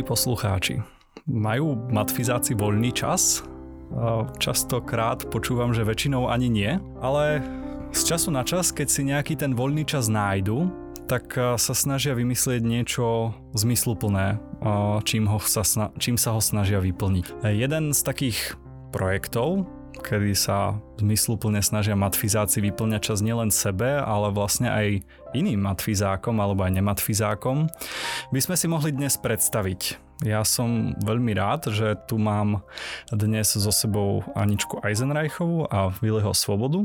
Milí poslucháči, majú matfizáci voľný čas? Častokrát počúvam, že väčšinou ani nie, ale z času na čas, keď si nejaký ten voľný čas nájdu, tak sa snažia vymyslieť niečo zmysluplné, čím, ho sa, čím sa ho snažia vyplniť. Jeden z takých projektov, kedy sa zmysluplne snažia matfizáci vyplňať čas nielen sebe, ale vlastne aj iným matfizákom alebo aj nematfizákom, by sme si mohli dnes predstaviť. Ja som veľmi rád, že tu mám dnes so sebou Aničku Eisenreichovú a Viliho Svobodu,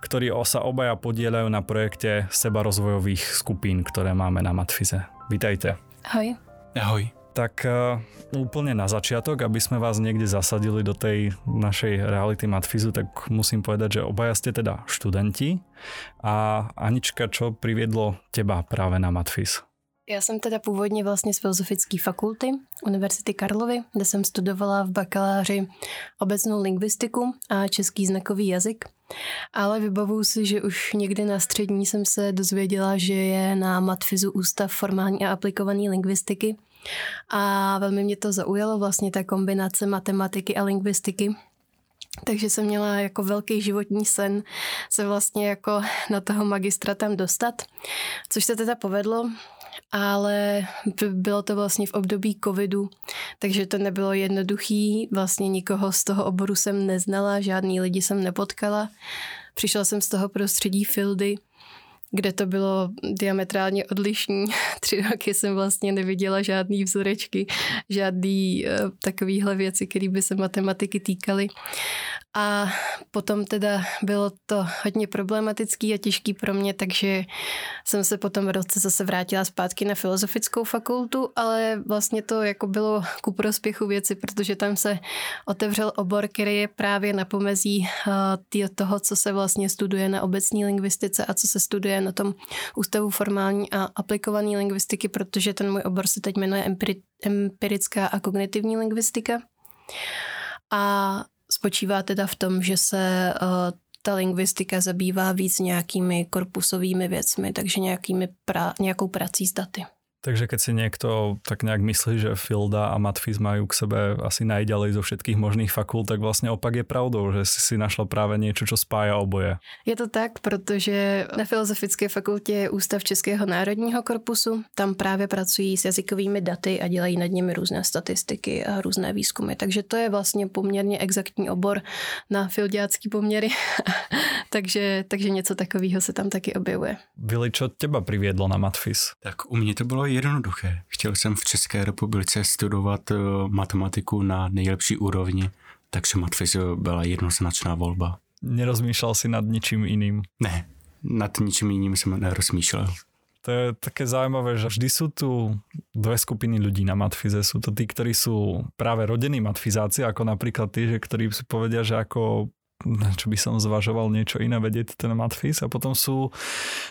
ktorí sa obaja podielajú na projekte seba rozvojových skupín, ktoré máme na Matfize. Vítajte. Ahoj. Ahoj. Tak uh, úplne na začiatok, aby sme vás niekde zasadili do tej našej reality Matfizu, tak musím povedať, že obaja ste teda študenti. A Anička, čo priviedlo teba práve na Matfiz? Já jsem teda původně vlastně z Filozofické fakulty Univerzity Karlovy, kde jsem studovala v bakaláři obecnou lingvistiku a český znakový jazyk. Ale vybavuju si, že už někdy na střední jsem se dozvěděla, že je na Matfizu Ústav formální a aplikované lingvistiky, a velmi mě to zaujalo vlastně ta kombinace matematiky a lingvistiky, takže jsem měla jako velký životní sen se vlastně jako na toho magistra tam dostat, což se teda povedlo, ale bylo to vlastně v období covidu, takže to nebylo jednoduchý, vlastně nikoho z toho oboru jsem neznala, žádný lidi jsem nepotkala. Přišla jsem z toho prostředí Fildy, kde to bylo diametrálně odlišný. Tři roky jsem vlastně neviděla žádný vzorečky, žádný uh, takovýhle věci, které by se matematiky týkaly. A potom teda bylo to hodně problematický a těžký pro mě, takže jsem se potom v roce zase vrátila zpátky na filozofickou fakultu, ale vlastně to jako bylo ku prospěchu věci, protože tam se otevřel obor, který je právě na pomezí uh, toho, co se vlastně studuje na obecní lingvistice a co se studuje na tom ústavu formální a aplikované lingvistiky, protože ten můj obor se teď jmenuje empirická a kognitivní lingvistika. A spočívá teda v tom, že se uh, ta lingvistika zabývá víc nějakými korpusovými věcmi, takže nějakými pra, nějakou prací s daty. Takže keď si niekto tak nejak myslí, že Filda a Matfiz majú k sebe asi najďalej zo všetkých možných fakult, tak vlastne opak je pravdou, že si si našla práve niečo, čo spája oboje. Je to tak, protože na Filozofické fakultě je Ústav Českého národního korpusu. Tam právě pracují s jazykovými daty a dělají nad nimi různé statistiky a různé výzkumy. Takže to je vlastně poměrně exaktní obor na fildiácký poměry. takže, takže něco takového se tam taky objevuje. Vili, čo teba priviedlo na Matfiz? Tak u mě to bylo jednoduché. Chtěl jsem v České republice studovat eh, matematiku na nejlepší úrovni, takže matfiz byla jednoznačná volba. Nerozmýšlel si nad ničím jiným? Ne, nad ničím jiným jsem nerozmýšlel. To je také zaujímavé, že vždy sú tu dve skupiny ľudí na matfize. Sú to tí, ktorí sú práve rodení matfizáci, ako napríklad tí, že ktorí si povedia, že ako čo by som zvažoval niečo iné vedieť ten matfiz a potom sú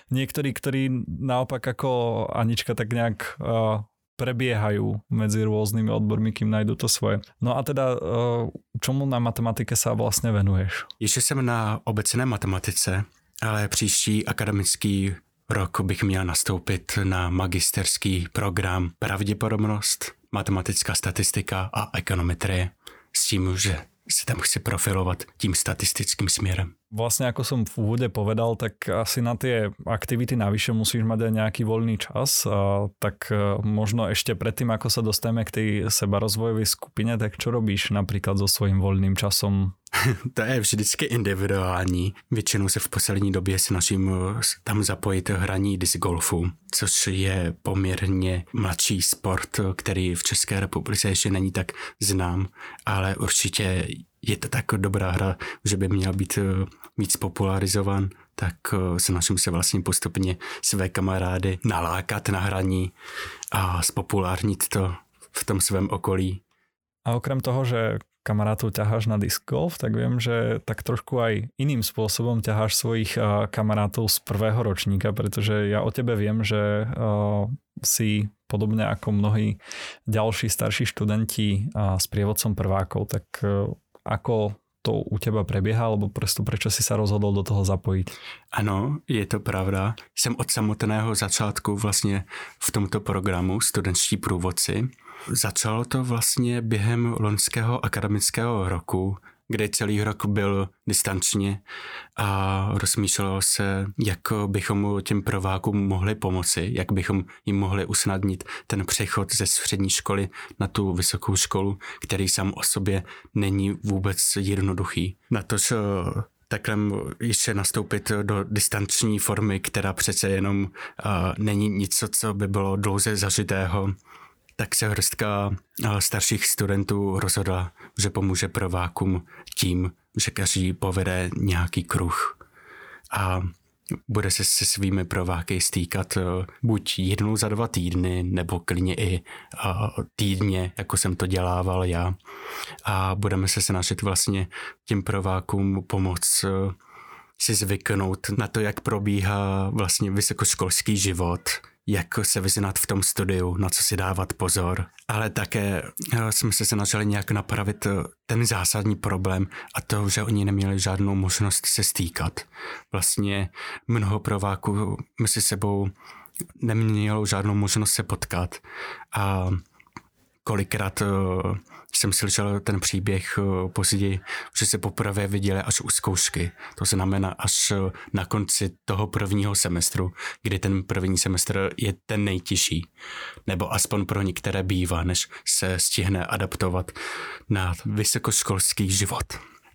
niektorí, ktorí naopak ako Anička tak nejak uh, prebiehajú medzi rôznymi odbormi, kým najdu to svoje. No a teda, uh, čomu na matematike sa vlastne venuješ? Ještě jsem na obecné matematice, ale příští akademický rok bych měl nastoupit na magisterský program Pravděpodobnost, matematická statistika a ekonometrie s tím, že se tam chce profilovat tím statistickým směrem. Vlastne ako som v úvode povedal, tak asi na tie aktivity navyše musíš mať aj nejaký voľný čas, a tak e, možno ešte predtým, ako sa dostaneme k tej sebarozvojovej skupine, tak čo robíš napríklad so svojím voľným časom? to je vždycky individuální. Většinou se v poslední době snažím e, tam zapojit hraní disc golfu, což je poměrně mladší sport, který v České republice ještě není tak znám, ale určitě je to tak dobrá hra, že by měla být eh, víc popularizovan, tak eh, snažím se vlastně postupně své kamarády nalákat na hraní a spopulárnit to v tom svém okolí. A okrem toho, že kamarátov ťaháš na disc golf, tak viem, že tak trošku aj iným spôsobom ťaháš svojich eh, kamarátov z prvého ročníka, pretože ja o tebe viem, že si podobne ako mnohí ďalší starší študenti s prievodcom prvákov, tak ako to u teba prebieha, alebo prosto prečo si sa rozhodol do toho zapojiť? Ano, je to pravda. Jsem od samotného začátku vlastně v tomto programu studentští průvodci Začalo to vlastně během loňského akademického roku, kde celý rok byl distančně a rozmýšlelo se, jak bychom těm provákům mohli pomoci, jak bychom jim mohli usnadnit ten přechod ze střední školy na tu vysokou školu, který sám o sobě není vůbec jednoduchý. Na to, že takhle ještě nastoupit do distanční formy, která přece jenom uh, není nic, co by bylo dlouze zažitého, tak se hrstka starších studentů rozhodla, že pomůže provákům tím, že každý povede nějaký kruh a bude se se svými prováky stýkat e, buď jednou za dva týdny, nebo klidně i týdně, jako jsem to dělával já. A budeme se snažit vlastně tím provákům pomoct si zvyknout na to, jak probíhá vlastně vysokoškolský život, jak se vyznat v tom studiu, na co si dávat pozor. Ale také eh, jsme se snažili nějak napravit eh, ten zásadní problém a to, že oni neměli žádnou možnost se stýkat. Vlastně mnoho prováků mezi sebou nemělo žádnou možnost se potkat a kolikrát eh, jsem slyšel ten příběh eh, později, že se poprvé viděli až u zkoušky. To znamená až eh, na konci toho prvního semestru, kdy ten první semestr je ten nejtěžší. Nebo aspoň pro některé bývá, než se stihne adaptovat na vysokoškolský život.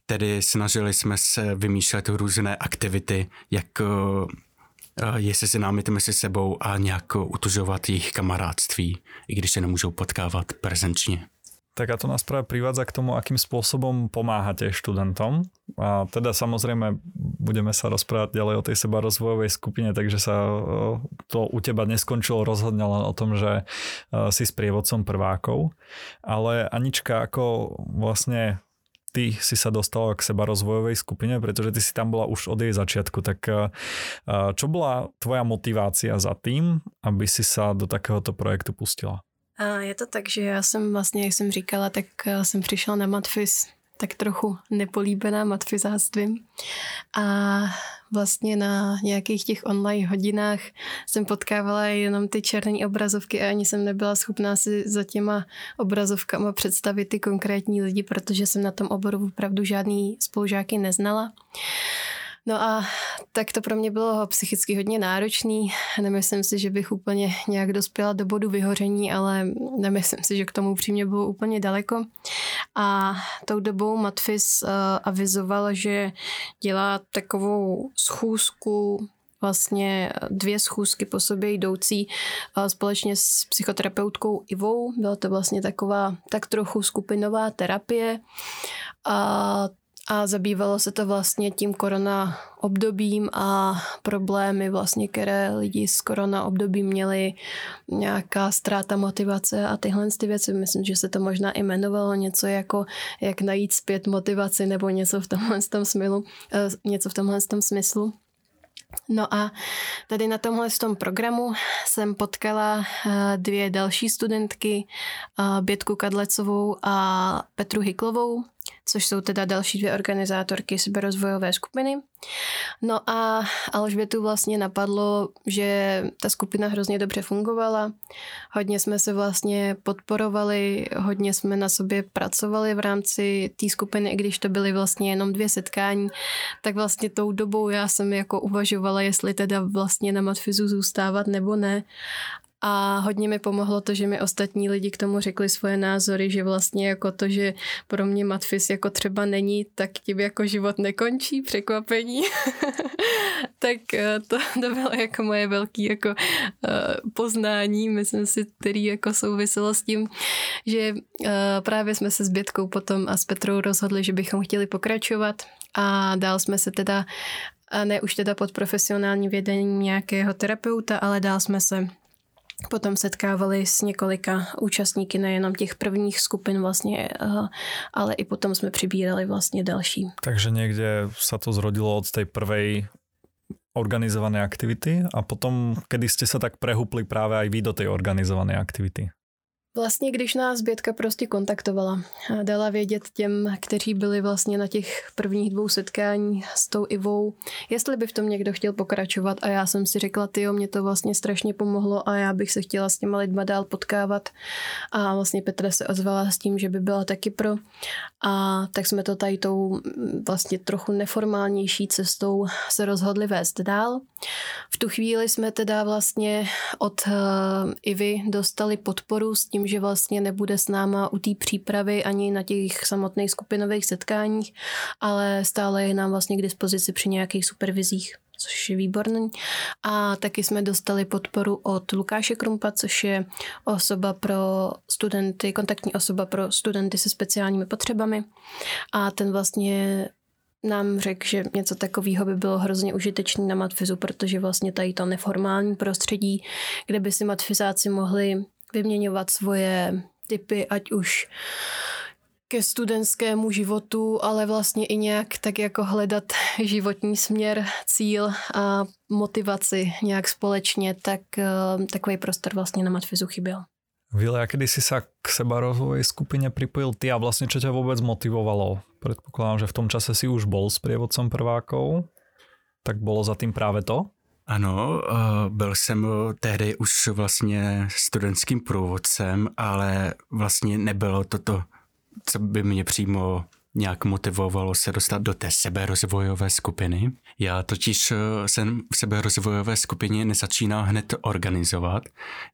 Tedy snažili jsme se vymýšlet různé aktivity, jak je se námi mezi sebou a nějak utužovat jejich kamarádství, i když se nemůžou potkávat prezenčně. Tak a to nás práve privádza k tomu, akým spôsobom pomáhate študentom. A teda samozrejme budeme sa rozprávať ďalej o tej seba rozvojovej skupine, takže sa to u teba neskončilo rozhodne len o tom, že si s prievodcom prvákov. Ale Anička, ako vlastne ty si sa dostala k seba rozvojovej skupine, pretože ty si tam bola už od jej začiatku, tak čo bola tvoja motivácia za tým, aby si sa do takéhoto projektu pustila? A je to tak, že já jsem vlastně, jak jsem říkala, tak eh, jsem přišla na matfis tak trochu nepolíbená matfizáctvím. A vlastně na nějakých těch online hodinách jsem potkávala jenom ty černé obrazovky a ani jsem nebyla schopná si za těma obrazovkama představit ty konkrétní lidi, protože jsem na tom oboru opravdu žádný spolužáky neznala. No a tak to pro mě bylo psychicky hodně náročný. Nemyslím si, že bych úplně nějak dospěla do bodu vyhoření, ale nemyslím si, že k tomu upřímně bylo úplně daleko. A tou dobou Matfis uh, avizoval, že dělá takovou schůzku vlastně dvě schůzky po sobě jdoucí uh, společně s psychoterapeutkou Ivou. Byla to vlastně taková tak trochu skupinová terapie. A a zabývalo se to vlastně tím korona obdobím a problémy vlastně, které lidi z korona období měli, nějaká ztráta motivace a tyhle ty věci. Myslím, že se to možná i jmenovalo něco jako jak najít zpět motivaci nebo něco v tomhle tom smyslu. Eh, něco v tomhle tom smyslu. No a tady na tomhle tom programu jsem potkala eh, dvě další studentky, eh, Bětku Kadlecovou a Petru Hyklovou, což jsou teda další dvě organizátorky seberozvojové skupiny. No a Alžbětu vlastně napadlo, že ta skupina hrozně dobře fungovala, hodně jsme se vlastně podporovali, hodně jsme na sobě pracovali v rámci té skupiny, i když to byly vlastně jenom dvě setkání, tak vlastně tou dobou já jsem jako uvažovala, jestli teda vlastně na matfizu zůstávat nebo ne. A hodně mi pomohlo to, že mi ostatní lidi k tomu řekli svoje názory, že vlastně jako to, že pro mě matfis jako třeba není, tak tím jako život nekončí, překvapení. tak eh, to, to bylo jako moje velké jako uh, poznání, myslím si, který jako souviselo s tím, že uh, právě jsme se s Bětkou potom a s Petrou rozhodli, že bychom chtěli pokračovat a dál jsme se teda a ne už teda pod profesionálním vědením nějakého terapeuta, ale dál jsme se potom setkávali s několika účastníky nejenom těch prvních skupin vlastně, eh, ale i potom jsme přibírali vlastně další. Takže někde se to zrodilo od té prvej organizované aktivity a potom, kedy jste se tak prehupli právě i vy do té organizované aktivity? Vlastně, když nás Bětka prostě kontaktovala a dala vědět těm, kteří byli vlastně na těch prvních dvou setkání s tou Ivou, jestli by v tom někdo chtěl pokračovat. A já jsem si řekla, ty mě to vlastně strašně pomohlo a já bych se chtěla s těma lidma dál potkávat. A vlastně Petra se ozvala s tím, že by byla taky pro. A tak jsme to tady tou vlastně trochu neformálnější cestou se rozhodli vést dál. V tu chvíli jsme teda vlastně od uh, Ivy dostali podporu s tím, že vlastně nebude s náma u té přípravy ani na těch samotných skupinových setkáních, ale stále je nám vlastně k dispozici při nějakých supervizích což je výborný. A taky jsme dostali podporu od Lukáše Krumpa, což je osoba pro studenty, kontaktní osoba pro studenty se speciálními potřebami. A ten vlastně nám řekl, že něco takového by bylo hrozně užitečné na matfizu, protože vlastně tady to neformální prostředí, kde by si matfizáci mohli vyměňovat svoje typy, ať už ke studentskému životu, ale vlastně i nějak tak jako hledat životní směr, cíl a motivaci nějak společně, tak uh, takový prostor vlastně na Matfizu chyběl. Vile, a kedy si sa k seba rozvojej skupine pripojil ty a vlastne čo ťa vôbec motivovalo? Predpokladám, že v tom čase si už bol s prvákov, tak bolo za tým práve to? Ano, eh, byl jsem tehdy už vlastně studentským průvodcem, ale vlastně nebylo toto, co by mě přímo nějak motivovalo se dostat do té seberozvojové skupiny. Já totiž eh, jsem v seberozvojové skupině nezačínal hned organizovat.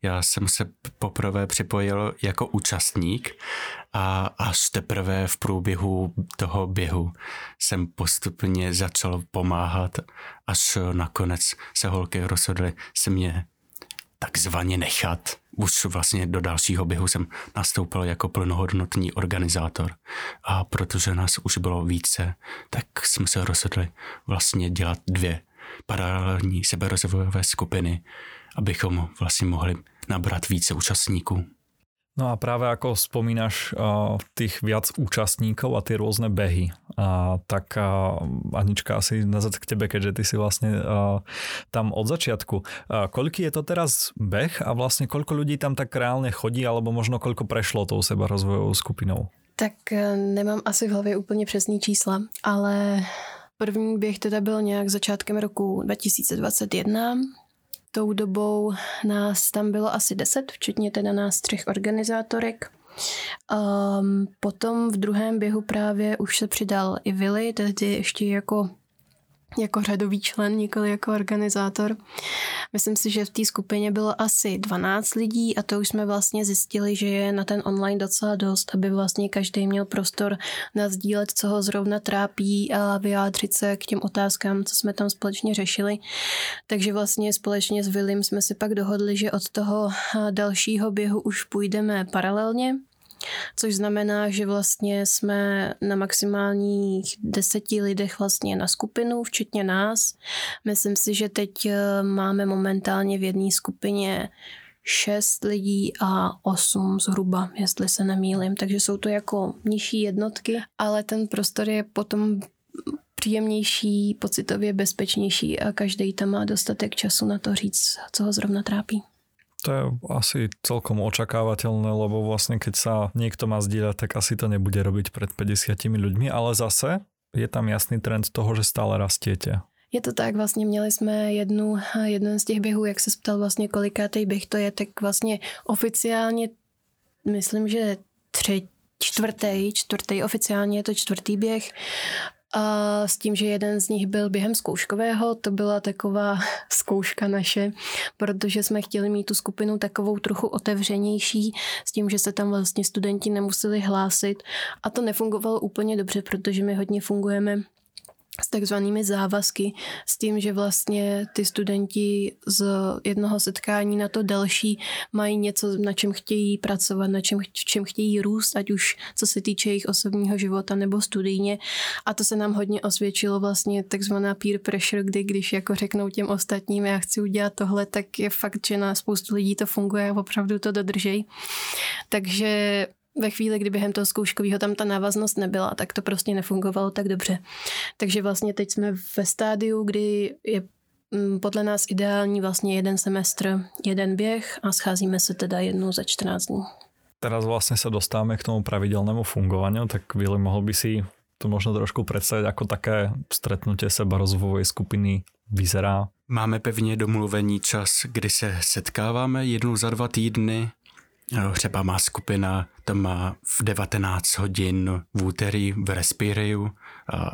Já jsem se poprvé připojil jako účastník a až teprve v průběhu toho běhu jsem postupně začal pomáhat, až nakonec se holky rozhodly se mě takzvaně nechat. Už vlastně do dalšího běhu jsem nastoupil jako plnohodnotný organizátor. A protože nás už bylo více, tak jsme se rozhodli vlastně dělat dvě paralelní seberozvojové skupiny, abychom vlastně mohli nabrat více účastníků. No a práve ako spomínaš uh, tých viac účastníkov a tie rôzne behy, uh, tak uh, Anička asi nazad k tebe, keďže ty si vlastne uh, tam od začiatku. Uh, koľký je to teraz beh a vlastne koľko ľudí tam tak reálne chodí alebo možno koľko prešlo tou seba rozvojovou skupinou? Tak e, nemám asi v hlavě úplně přesný čísla, ale první běh teda byl nějak začátkem roku 2021 tou dobou nás tam bylo asi deset, včetně teda nás třech organizátorek. Um, potom v druhém běhu právě už se přidal i Willy, tehdy ještě jako jako řadový člen, nikoli jako organizátor. Myslím si, že v té skupině bylo asi 12 lidí a to už jsme vlastně zjistili, že je na ten online docela dost, aby vlastně každý měl prostor na sdílet, co ho zrovna trápí a vyjádřit se k těm otázkám, co jsme tam společně řešili. Takže vlastně společně s Willem jsme si pak dohodli, že od toho dalšího běhu už půjdeme paralelně, což znamená, že vlastně jsme na maximálních deseti lidech vlastně na skupinu, včetně nás. Myslím si, že teď eh, máme momentálně v jedné skupině šest lidí a osm zhruba, jestli se nemýlim. Takže jsou to jako nižší jednotky, ale ten prostor je potom příjemnější, pocitově bezpečnější a každý tam má dostatek času na to říct, co ho zrovna trápí. To je asi celkom očakávateľné, lebo vlastne keď sa niekto má zdieľať, tak asi to nebude robiť pred 50 ľuďmi, ale zase je tam jasný trend toho, že stále rastiete. Je to tak, vlastně měli jsme jednu, jeden z těch běhů, jak se ptal vlastně kolikátý běh to je, tak vlastně oficiálně myslím, že tři, čtvrtý, čtvrtý, oficiálně je to čtvrtý běh a s tím, že jeden z nich byl během zkouškového, to byla taková zkouška naše, protože jsme chtěli mít tu skupinu takovou trochu otevřenější, s tím, že se tam vlastně studenti nemuseli hlásit. A to nefungovalo úplně dobře, protože my hodně fungujeme s takzvanými závazky, s tím, že vlastně ty studenti z jednoho setkání na to další mají něco, na čem chtějí pracovat, na čem, čem chtějí růst, ať už co se týče jejich osobního života nebo studijně. A to se nám hodně osvědčilo vlastně takzvaná peer pressure, kdy když jako řeknou těm ostatním, já chci udělat tohle, tak je fakt, že na spoustu lidí to funguje a opravdu to dodržej. Takže ve chvíli, kdy během toho zkouškového tam ta návaznost nebyla, tak to prostě nefungovalo tak dobře. Takže vlastně teď jsme ve stádiu, kdy je mm, podle nás ideální vlastně jeden semestr, jeden běh a scházíme se teda jednou za 14 dní. teraz vlastne sa dostávame k tomu pravidelnému fungovaniu, tak Vili, mohol by si to možno trošku predstaviť, ako také stretnutie seba rozvojovej skupiny vyzerá? Máme pevně domluvený čas, kdy se setkáváme jednou za dva týdny. Třeba má skupina, to má v 19 hodin v úterý v Respiriu.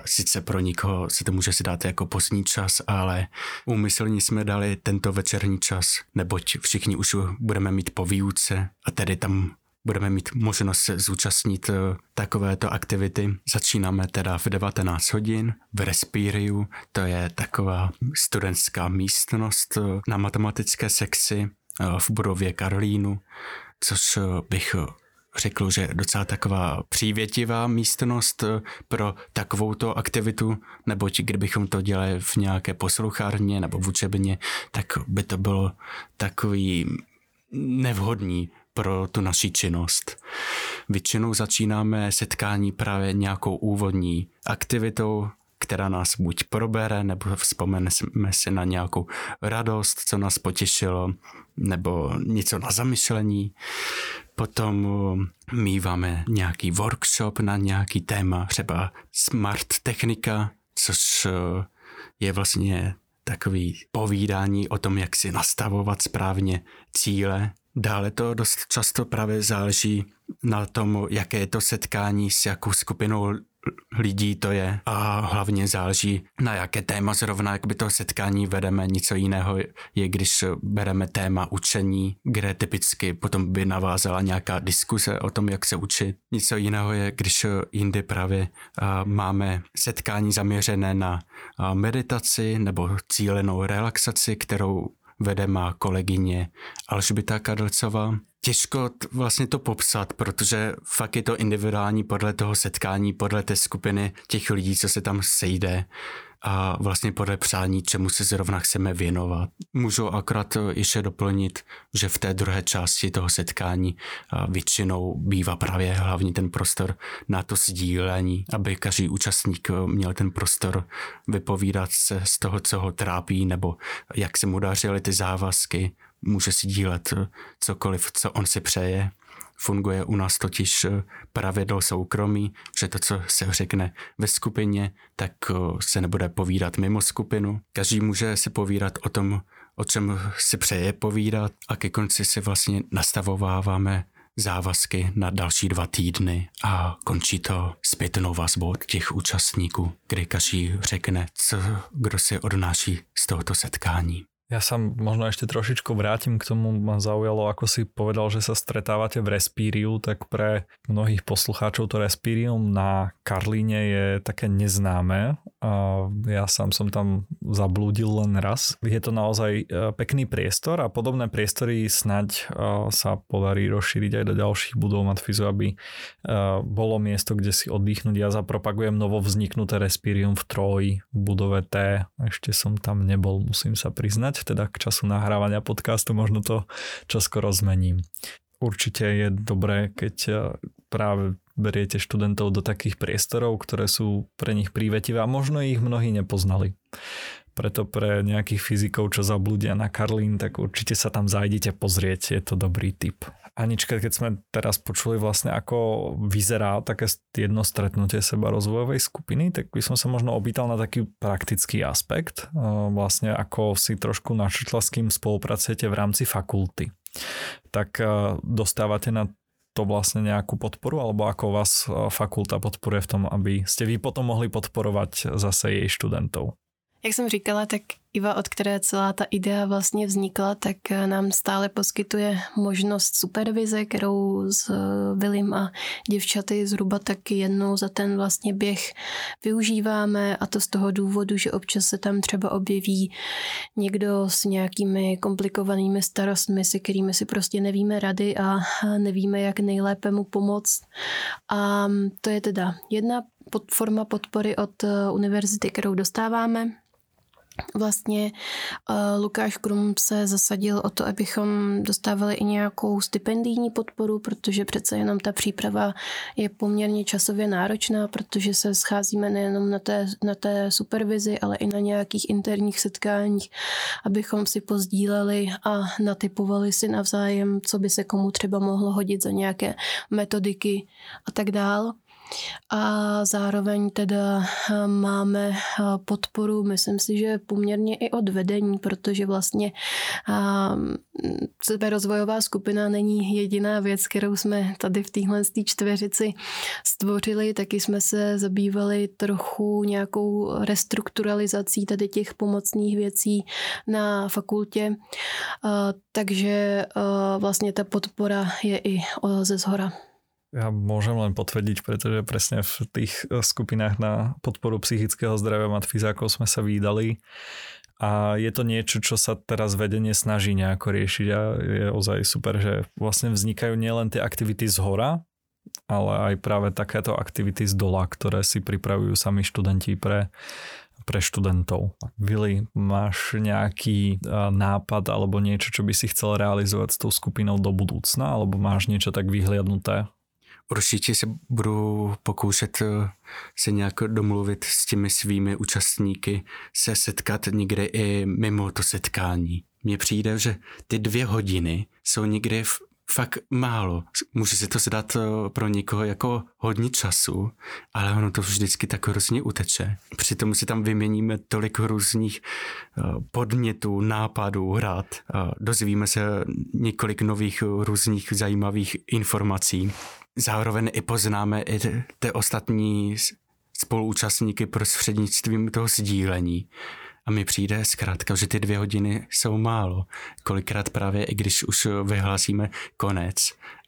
Sice pro nikoho se to může si dát jako pozdní čas, ale úmyslně jsme dali tento večerní čas, neboť všichni už budeme mít po výuce a tedy tam budeme mít možnost se zúčastnit eh, takovéto aktivity. Začínáme teda v 19 hodin v Respiriu, to je taková studentská místnost eh, na matematické sekci eh, v budově Karlínu, což bych řekl, že docela taková přívětivá místnost pro takovouto aktivitu, neboť kdybychom to dělali v nějaké posluchárně nebo v učebně, tak by to bylo takový nevhodný pro tu naši činnost. Většinou začínáme setkání právě nějakou úvodní aktivitou, která nás buď probere, nebo vzpomeneme si na nějakou radost, co nás potěšilo, nebo něco na zamyšlení. Potom míváme nějaký workshop na nějaký téma, třeba smart technika, což je vlastně takový povídání o tom, jak si nastavovat správně cíle. Dále to dost často právě záleží na tom, jaké je to setkání s jakou skupinou lidí to je a hlavně záleží na jaké téma zrovna, jak by to setkání vedeme. Něco jiného je, když bereme téma učení, kde typicky potom by navázala nějaká diskuse o tom, jak se učit. Něco jiného je, když jindy právě máme setkání zaměřené na meditaci nebo cílenou relaxaci, kterou vede má kolegyně Alžbita Kadlcová. Těžko vlastně to popsat, protože fakt je to individuální podle toho setkání, podle té skupiny těch lidí, co se tam sejde a vlastně podle přání, čemu se zrovna chceme věnovat. Můžu akorát ještě doplnit, že v té druhé části toho setkání většinou bývá právě hlavně ten prostor na to sdílení, aby každý účastník měl ten prostor vypovídat se z toho, co ho trápí, nebo jak se mu dařily ty závazky, může si dílet cokoliv, co on si přeje Funguje u nás totiž eh, pravidlo soukromí, že to, co se řekne ve skupině, tak eh, se nebude povídat mimo skupinu. Každý může si povídat o tom, o čem si přeje povídat a ke konci si vlastně nastavováváme závazky na další dva týdny a končí to zpětnou vazbou od těch účastníků, kdy každý řekne, co kdo si odnáší z tohoto setkání. Ja sa možno ešte trošičku vrátim k tomu, ma zaujalo, ako si povedal, že sa stretávate v Respíriu, tak pre mnohých poslucháčov to Respírium na Karlíne je také neznáme. A ja sám som tam zablúdil len raz. Je to naozaj e, pekný priestor a podobné priestory snaď e, sa podarí rozšíriť aj do ďalších budov Matfizu, aby e, bolo miesto, kde si oddychnúť. Ja zapropagujem novo vzniknuté Respírium v Troji, v budove T. Ešte som tam nebol, musím sa priznať teda k času nahrávania podcastu, možno to čoskoro zmením. Určite je dobré, keď eh, práve beriete študentov do takých priestorov, ktoré sú pre nich prívetivé a možno ich mnohí nepoznali. Preto pre nejakých fyzikov, čo zablúdia na Karlín, tak určite sa tam zajdete pozrieť, je to dobrý tip. Anička, keď sme teraz počuli vlastne, ako vyzerá také jedno stretnutie seba rozvojovej skupiny, tak by som sa možno opýtal na taký praktický aspekt, vlastne ako si trošku načrtla, s kým spolupracujete v rámci fakulty. Tak dostávate na to vlastne nejakú podporu, alebo ako vás fakulta podporuje v tom, aby ste vy potom mohli podporovať zase jej študentov? Jak jsem říkala, tak Iva, od které celá ta idea vlastně vznikla, tak nám stále poskytuje možnost supervize, kterou s Vilim a děvčaty zhruba taky jednou za ten vlastně běh využíváme a to z toho důvodu, že občas se tam třeba objeví někdo s nějakými komplikovanými starostmi, se kterými si prostě nevíme rady a nevíme, jak nejlépe mu pomoct. A to je teda jedna forma podpory od univerzity, kterou dostáváme. Vlastně uh, Lukáš Krum se zasadil o to, abychom dostávali i nějakou stipendijní podporu, protože přece jenom ta příprava je poměrně časově náročná, protože se scházíme nejenom na té, na té supervizi, ale i na nějakých interních setkáních, abychom si pozdíleli a natypovali si navzájem, co by se komu třeba mohlo hodit za nějaké metodiky a tak dál. A zároveň teda eh, máme eh, podporu, myslím si, že poměrně i od vedení, protože vlastně seberozvojová eh, skupina není jediná věc, kterou jsme tady v téhle čtveřici stvořili, taky jsme se zabývali trochu nějakou restrukturalizací tady těch pomocných věcí na fakultě, takže vlastně ta podpora je i ze zhora. Ja môžem len potvrdiť, pretože presne v tých eh, skupinách na podporu psychického zdravia matfizákov sme sa vydali a je to niečo, čo sa teraz vedenie snaží nejako riešiť a je ozaj super, že vlastne vznikajú nielen tie aktivity z hora, ale aj práve takéto aktivity z dola, ktoré si pripravujú sami študenti pre, pre študentov. Vili, máš nejaký eh, nápad alebo niečo, čo by si chcel realizovať s tou skupinou do budúcna, alebo máš niečo tak vyhliadnuté? Určitě se budu pokoušet eh, se nějak domluvit s těmi svými účastníky, se setkat někde i mimo to setkání. Mně přijde, že ty dvě hodiny jsou někdy fakt málo. Může se to zdat eh, pro někoho jako hodně času, ale ono to vždycky tak hrozně uteče. Přitom si tam vyměníme tolik různých eh, podnětů, nápadů, hrad. Dozvíme se několik nových různých zajímavých informací zároveň i poznáme i ty ostatní spoluúčastníky prostřednictvím toho sdílení. A mi přijde zkrátka, že ty dvě hodiny jsou málo. Kolikrát právě, i když už vyhlásíme konec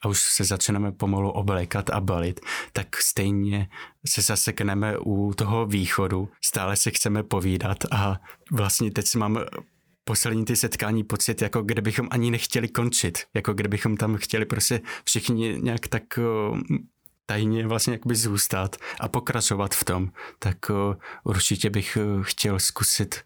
a už se začneme pomalu oblékat a balit, tak stejně se zasekneme u toho východu, stále se chceme povídat a vlastně teď mám poslední ty setkání pocit, jako kdybychom ani nechtěli končit, jako kdybychom tam chtěli prostě všichni nějak tak tajně vlastně jakoby zůstat a pokračovat v tom, tak určitě bych chtěl zkusit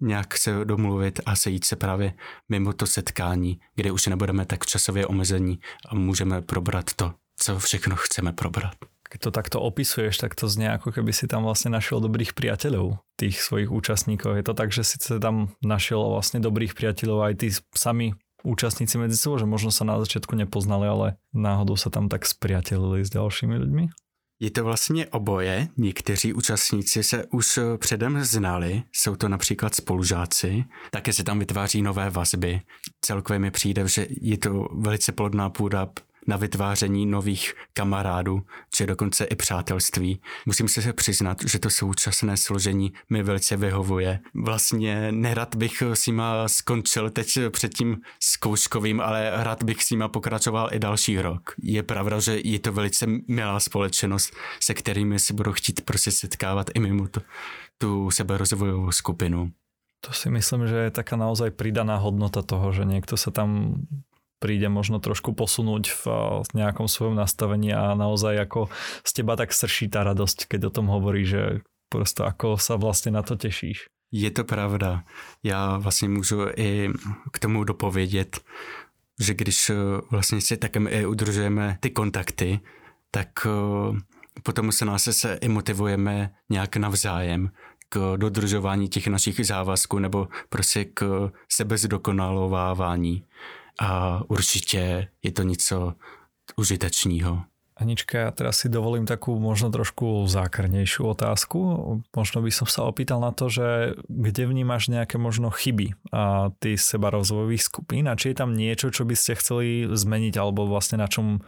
nějak se domluvit a sejít se právě mimo to setkání, kde už nebudeme tak časově omezení a můžeme probrat to, co všechno chceme probrat. Keď to takto opisuješ, tak to znie ako keby si tam vlastne našiel dobrých priateľov, tých svojich účastníkov. Je to tak, že si tam našiel vlastne dobrých priateľov aj tí sami účastníci medzi sebou, že možno sa na začiatku nepoznali, ale náhodou sa tam tak spriatelili s ďalšími ľuďmi? Je to vlastně oboje. Někteří účastníci se už předem znali, jsou to například spolužáci, také se tam vytváří nové vazby. Celkově mi přijde, že je to velice plodná půda na vytváření nových kamarádů, či dokonce i přátelství. Musím se přiznat, že to současné složení mi velice vyhovuje. Vlastně nerad bych s nima skončil teď před tím zkouškovým, ale rád bych s nima pokračoval i další rok. Je pravda, že je to velice milá společnost, se kterými si budu chtít prostě setkávat i mimo to, tu seberozvojovou skupinu. To si myslím, že je taká naozaj pridaná hodnota toho, že niekto sa tam príde možno trošku posunúť v nejakom svojom nastavení a naozaj ako z teba tak srší tá radosť, keď o tom hovorí, že prosto ako sa vlastne na to tešíš. Je to pravda. Já vlastně můžu i k tomu dopovědět, že když vlastně si takem i udržujeme ty kontakty, tak potom se nás se i motivujeme nějak navzájem k dodržování těch našich závazků nebo prostě k sebezdokonalovávání a určitě je to něco užitečného. Anička, ja teraz si dovolím takú možno trošku zákrnejšiu otázku. Možno by som sa opýtal na to, že kde vnímaš nejaké možno chyby a ty seba rozvojových skupín a či je tam niečo, čo by ste chceli zmeniť alebo vlastne na čom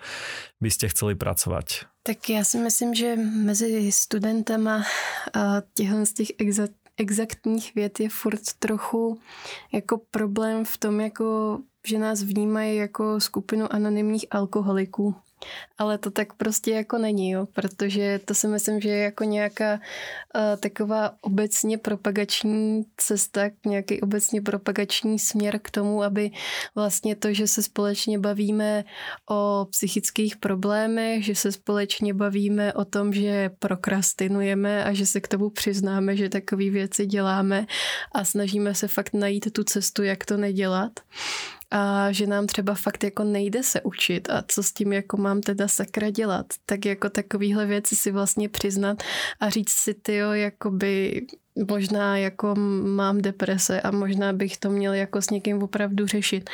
by ste chceli pracovať? Tak já si myslím, že mezi studentama těchto z těch exaktních věd je furt trochu jako problém v tom, jako že nás vnímají jako skupinu anonymních alkoholiků. Ale to tak prostě jako není, jo, protože to si myslím, že je jako nějaká uh, taková obecně propagační cesta, nějaký obecně propagační směr k tomu, aby vlastně to, že se společně bavíme o psychických problémech, že se společně bavíme o tom, že prokrastinujeme a že se k tomu přiznáme, že takové věci děláme a snažíme se fakt najít tu cestu, jak to nedělat, a že nám třeba fakt jako nejde se učit a co s tím jako mám teda sakra dělat, tak jako takovýhle věci si vlastně přiznat a říct si ty jo, jakoby možná jako mám deprese a možná bych to měl jako s někým opravdu řešit,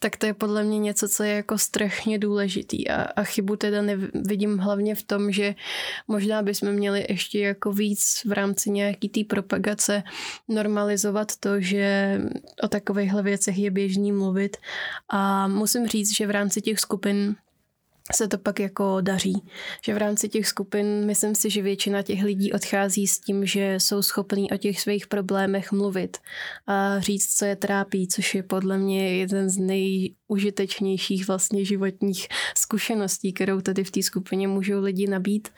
tak to je podle mě něco, co je jako strašně důležitý. A, a chybu teda nevidím hlavně v tom, že možná bychom měli ještě jako víc v rámci nějaký té propagace normalizovat to, že o takovýchhle věcech je běžný mluvit. A musím říct, že v rámci těch skupin se to pak jako daří. Že v rámci těch skupin myslím si, že většina těch lidí odchází s tím, že jsou schopní o těch svých problémech mluvit a říct, co je trápí, což je podle mě jeden z nejužitečnějších vlastně životních zkušeností, kterou tady v té skupině můžou lidi nabít.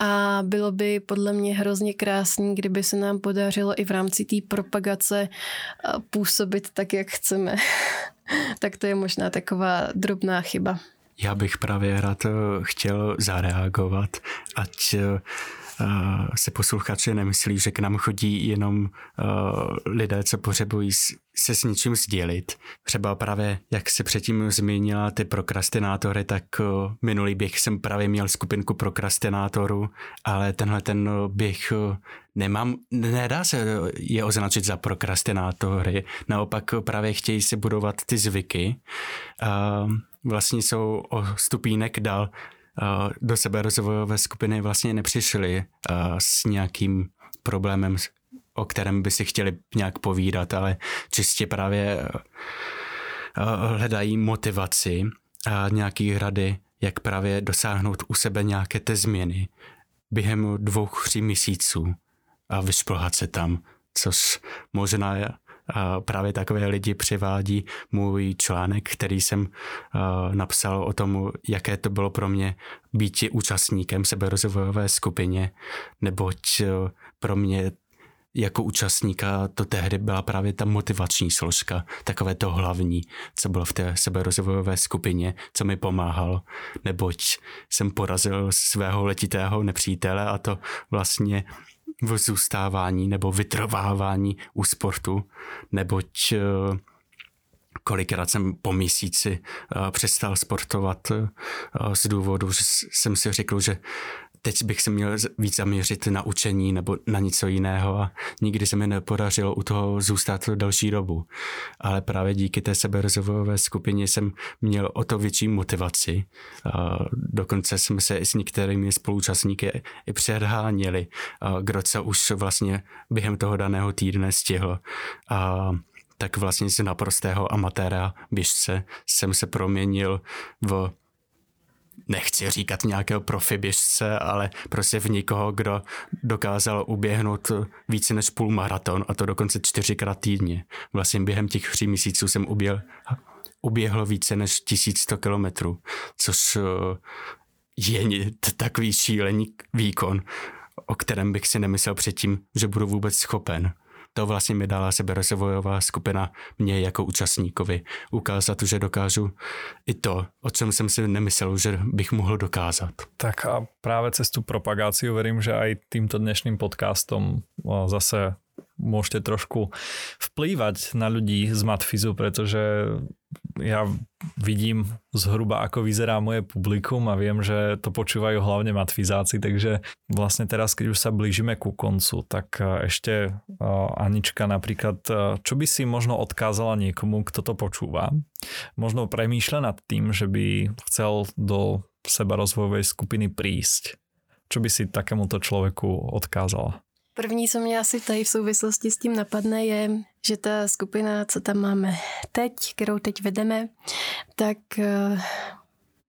A bylo by podle mě hrozně krásný, kdyby se nám podařilo i v rámci té propagace působit tak, jak chceme. tak to je možná taková drobná chyba. Já bych právě rád eh, chtěl zareagovat, ať eh, se posluchači nemyslí, že k nám chodí jenom eh, lidé, co potřebují se s něčím sdělit. Třeba právě, jak se předtím zmínila ty prokrastinátory, tak minulý běh jsem právě měl skupinku prokrastinátorů, ale tenhle ten běh nemám, nedá se je označit za prokrastinátory, naopak právě chtějí si budovat ty zvyky vlastně jsou o stupínek dál do sebe rozvojové skupiny vlastně nepřišli s nějakým problémem, o kterém by si chtěli nějak povídat, ale čistě právě hledají motivaci a nějaký rady, jak právě dosáhnout u sebe nějaké té změny během dvou, tří měsíců a vyšplhat se tam, což možná a právě takové lidi přivádí můj článek, který jsem napsal o tom, jaké to bylo pro mě být účastníkem seberozvojové skupině, neboť pro mě jako účastníka to tehdy byla právě ta motivační složka, takové to hlavní, co bylo v té seberozvojové skupině, co mi pomáhalo, neboť jsem porazil svého letitého nepřítele a to vlastně v zůstávání nebo vytrvávání u sportu, neboť eh, kolikrát jsem po měsíci eh, přestal sportovat eh, z důvodu, že jsem si řekl, že teď bych se měl víc zaměřit na učení nebo na něco jiného a nikdy se mi nepodařilo u toho zůstat další dobu. Ale právě díky té seberozvojové skupině jsem měl o to větší motivaci. Dokonce jsme se i s některými spolučastníky i předháněli, kdo co už vlastně během toho daného týdne stihl. A tak vlastně z naprostého amatéra běžce jsem se proměnil v nechci říkat nějakého profiběžce, ale prostě v někoho, kdo dokázal uběhnout více než půl maraton a to dokonce čtyřikrát týdně. Vlastně během těch tří měsíců jsem uběhl, uběhl více než 1100 kilometrů, což eh, je takový šílený výkon, o kterém bych si nemyslel předtím, že budu vůbec schopen to vlastně mi dala seberozvojová skupina mě jako účastníkovi ukázat, že dokážu i to, o čem jsem si nemyslel, že bych mohl dokázat. Tak a právě cez tu propagáciu verím, že aj týmto dnešným podcastom zase môžete trošku vplývať na ľudí z Matfizu, pretože ja vidím zhruba, ako vyzerá moje publikum a viem, že to počúvajú hlavne matfizáci, takže vlastne teraz, keď už sa blížime ku koncu, tak e, ešte e, Anička napríklad, e, čo by si možno odkázala niekomu, kto to počúva? Možno premýšľa nad tým, že by chcel do seba rozvojovej skupiny prísť. Čo by si takémuto človeku odkázala? První, co mě asi tady v souvislosti s tím napadne, je, že ta skupina, co tam máme teď, kterou teď vedeme, tak eh,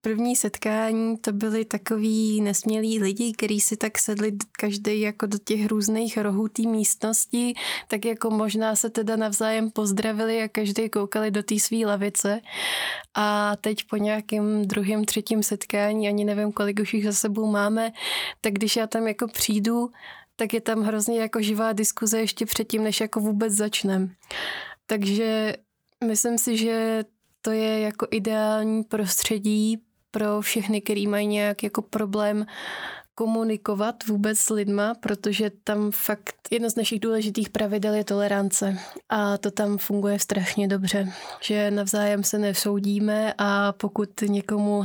první setkání to byli takový nesmělí lidi, kteří si tak sedli každý jako do těch různých rohů té místnosti, tak jako možná se teda navzájem pozdravili a každý koukali do té své lavice. A teď po nějakém druhém, třetím setkání, ani nevím, kolik už jich za sebou máme, tak když já tam jako přijdu, tak je tam hrozně jako živá diskuze ještě předtím, než jako vůbec začnem. Takže myslím si, že to je jako ideální prostředí pro všechny, který mají nějak jako problém komunikovat vůbec s lidma, protože tam fakt jedno z našich důležitých pravidel je tolerance a to tam funguje strašně dobře, že navzájem se nesoudíme a pokud někomu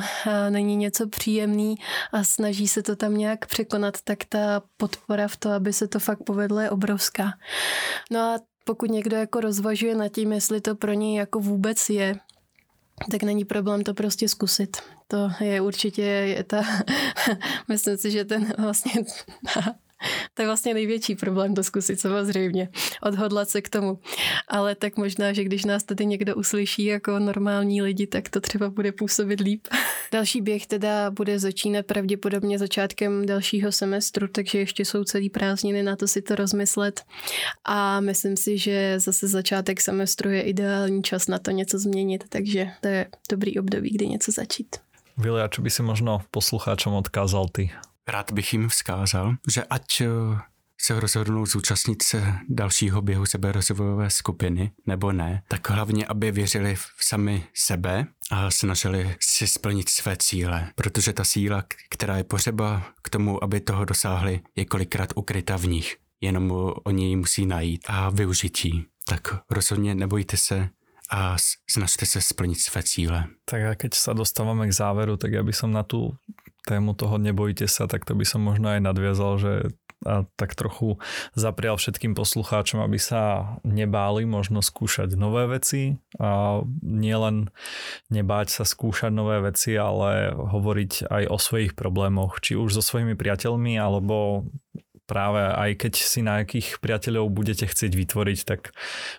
není něco příjemný a snaží se to tam nějak překonat, tak ta podpora v to, aby se to fakt povedlo, je obrovská. No a pokud někdo jako rozvažuje nad tím, jestli to pro něj jako vůbec je, tak není problém to prostě zkusit. To je určitě je ta, myslím si, že ten vlastně to je vlastně největší problém to zkusit samozřejmě, odhodlat se k tomu. Ale tak možná, že když nás tady někdo uslyší jako normální lidi, tak to třeba bude působit líp. Další běh teda bude začínat pravděpodobně začátkem dalšího semestru, takže ještě jsou celý prázdniny na to si to rozmyslet. A myslím si, že zase začátek semestru je ideální čas na to něco změnit, takže to je dobrý období, kdy něco začít. Vilia, čo by si možno poslucháčom odkázal ty? Rád bych jim vzkázal, že ať eh, se rozhodnou zúčastnit se dalšího běhu seberozvojové skupiny nebo ne, tak hlavně, aby věřili v sami sebe a snažili si splnit své cíle, protože ta síla, která je potřeba k tomu, aby toho dosáhli, je kolikrát ukryta v nich. Jenom oni ji musí najít a využití. Tak rozhodně nebojte se a snažte se splnit své cíle. Tak a keď sa dostávame k záveru, tak ja by som na tú tému toho nebojte sa, tak to by som možno aj nadviazal, že a tak trochu zaprial všetkým poslucháčom, aby sa nebáli možno skúšať nové veci a nielen nebáť sa skúšať nové veci, ale hovoriť aj o svojich problémoch, či už so svojimi priateľmi alebo práve aj keď si nejakých priateľov budete chcieť vytvoriť, tak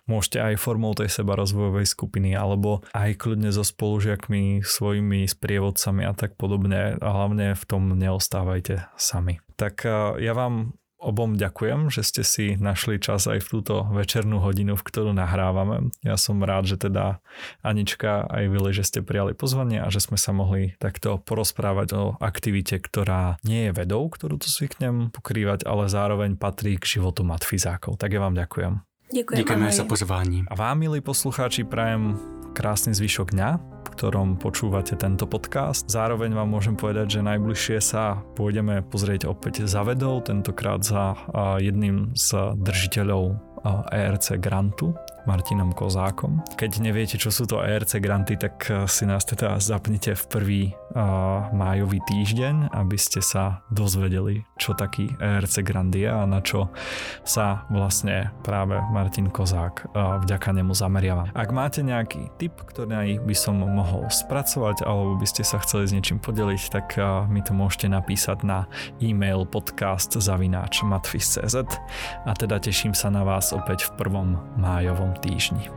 môžete aj formou tej seba rozvojovej skupiny alebo aj kľudne so spolužiakmi, svojimi sprievodcami a tak podobne a hlavne v tom neostávajte sami. Tak eh, ja vám obom ďakujem, že ste si našli čas aj v túto večernú hodinu, v ktorú nahrávame. Ja som rád, že teda Anička aj Vili, že ste prijali pozvanie a že sme sa mohli takto porozprávať o aktivite, ktorá nie je vedou, ktorú tu zvyknem pokrývať, ale zároveň patrí k životu matfizákov. Tak ja vám ďakujem. Ďakujem. Ďakujeme za pozvání. A vám, milí poslucháči, prajem krásny zvyšok dňa, v ktorom počúvate tento podcast. Zároveň vám môžem povedať, že najbližšie sa pôjdeme pozrieť opäť za vedou, tentokrát za jedným z držiteľov ERC grantu, Martinom Kozákom. Keď neviete, čo sú to ERC granty, tak si nás teda zapnite v prvý uh, májový týždeň, aby ste sa dozvedeli, čo taký ERC grant je a na čo sa vlastne práve Martin Kozák uh, vďaka nemu zameriava. Ak máte nejaký tip, ktorý by som mohol spracovať alebo by ste sa chceli s niečím podeliť, tak uh, mi to môžete napísať na e-mail podcast zavináč matfis.cz a teda teším sa na vás opäť v prvom májovom тижні.